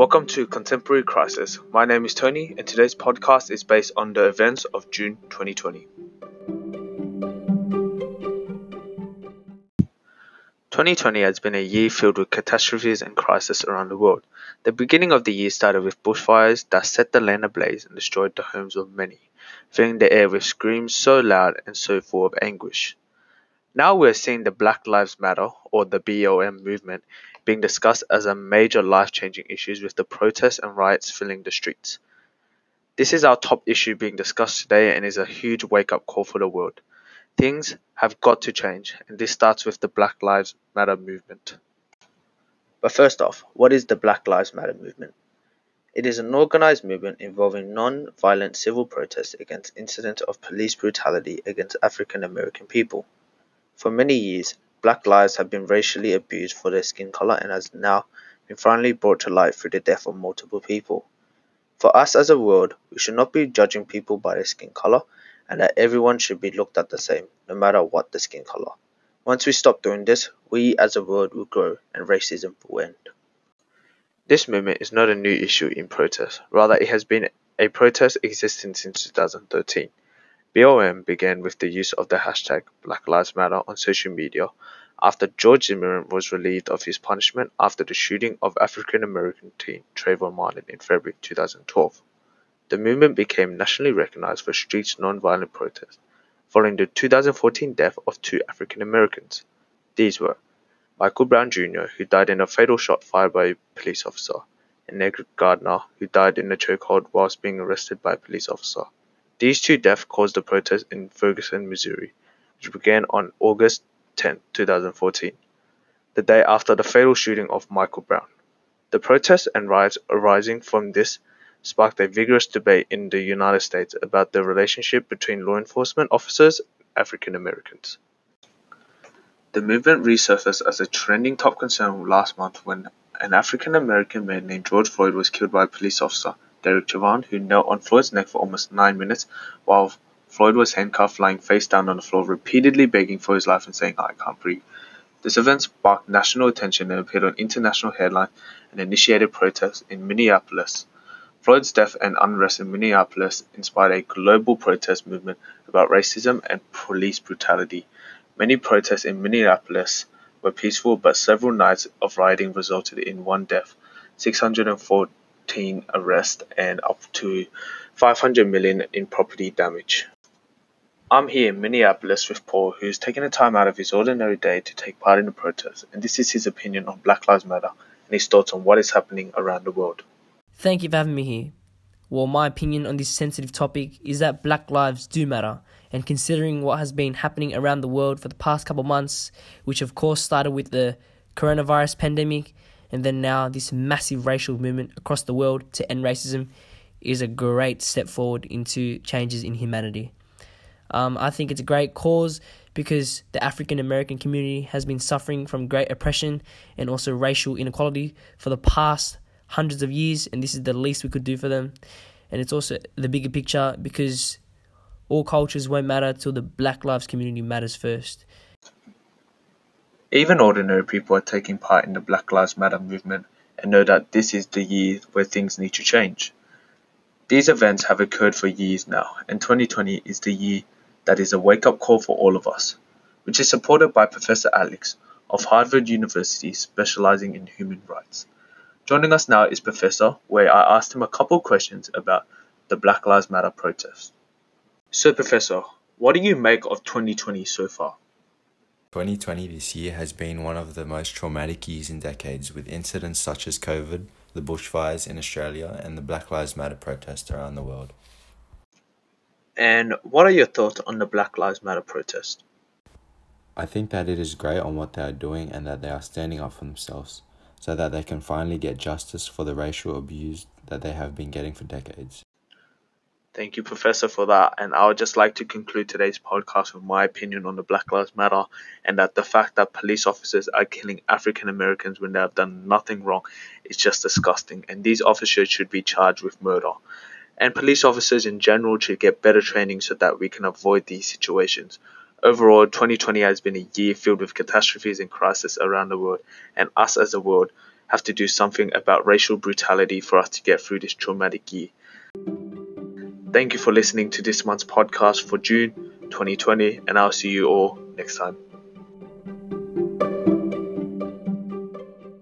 Welcome to Contemporary Crisis. My name is Tony, and today's podcast is based on the events of June 2020. 2020 has been a year filled with catastrophes and crises around the world. The beginning of the year started with bushfires that set the land ablaze and destroyed the homes of many, filling the air with screams so loud and so full of anguish. Now we're seeing the Black Lives Matter, or the BLM movement, being discussed as a major life-changing issue with the protests and riots filling the streets. This is our top issue being discussed today and is a huge wake-up call for the world. Things have got to change, and this starts with the Black Lives Matter movement. But first off, what is the Black Lives Matter movement? It is an organized movement involving non-violent civil protests against incidents of police brutality against African American people. For many years, Black lives have been racially abused for their skin color and has now been finally brought to light through the death of multiple people. For us as a world, we should not be judging people by their skin color and that everyone should be looked at the same, no matter what the skin color. Once we stop doing this, we as a world will grow and racism will end. This movement is not a new issue in protest, rather, it has been a protest existing since 2013. BLM began with the use of the hashtag Black Lives Matter on social media after George Zimmerman was relieved of his punishment after the shooting of African American teen Trayvon Martin in February 2012. The movement became nationally recognized for street nonviolent protest following the 2014 death of two African Americans. These were Michael Brown Jr., who died in a fatal shot fired by a police officer, and Edric Gardner, who died in a chokehold whilst being arrested by a police officer. These two deaths caused the protest in Ferguson, Missouri, which began on August 10, 2014, the day after the fatal shooting of Michael Brown. The protests and riots arising from this sparked a vigorous debate in the United States about the relationship between law enforcement officers and African Americans. The movement resurfaced as a trending top concern last month when an African American man named George Floyd was killed by a police officer Derek Chauvin, who knelt on Floyd's neck for almost nine minutes while Floyd was handcuffed lying face down on the floor, repeatedly begging for his life and saying, I can't breathe. This event sparked national attention and appeared on international headlines and initiated protests in Minneapolis. Floyd's death and unrest in Minneapolis inspired a global protest movement about racism and police brutality. Many protests in Minneapolis were peaceful, but several nights of rioting resulted in one death, 604 arrests and up to 500 million in property damage. I'm here in Minneapolis with Paul, who's taken the time out of his ordinary day to take part in the protest, and this is his opinion on Black Lives Matter and his thoughts on what is happening around the world. Thank you for having me here. Well, my opinion on this sensitive topic is that black lives do matter, and considering what has been happening around the world for the past couple months, which of course started with the coronavirus pandemic and then now this massive racial movement across the world to end racism is a great step forward into changes in humanity. Um, I think it's a great cause because the African American community has been suffering from great oppression and also racial inequality for the past hundreds of years, and this is the least we could do for them. And it's also the bigger picture because all cultures won't matter till the Black Lives community matters first. Even ordinary people are taking part in the Black Lives Matter movement and know that this is the year where things need to change. These events have occurred for years now, and 2020 is the year that is a wake up call for all of us, which is supported by Professor Alex of Harvard University specializing in human rights. Joining us now is Professor, where I asked him a couple questions about the Black Lives Matter protest. So, Professor, what do you make of 2020 so far? 2020 this year has been one of the most traumatic years in decades, with incidents such as COVID, the bushfires in Australia, and the Black Lives Matter protests around the world. And what are your thoughts on the Black Lives Matter protest? I think that it is great on what they are doing and that they are standing up for themselves so that they can finally get justice for the racial abuse that they have been getting for decades. Thank you, Professor, for that. And I would just like to conclude today's podcast with my opinion on the Black Lives Matter and that the fact that police officers are killing African Americans when they have done nothing wrong is just disgusting. And these officers should be charged with murder. And police officers in general should get better training so that we can avoid these situations. Overall, 2020 has been a year filled with catastrophes and crises around the world, and us as a world have to do something about racial brutality for us to get through this traumatic year. Thank you for listening to this month's podcast for June 2020, and I'll see you all next time.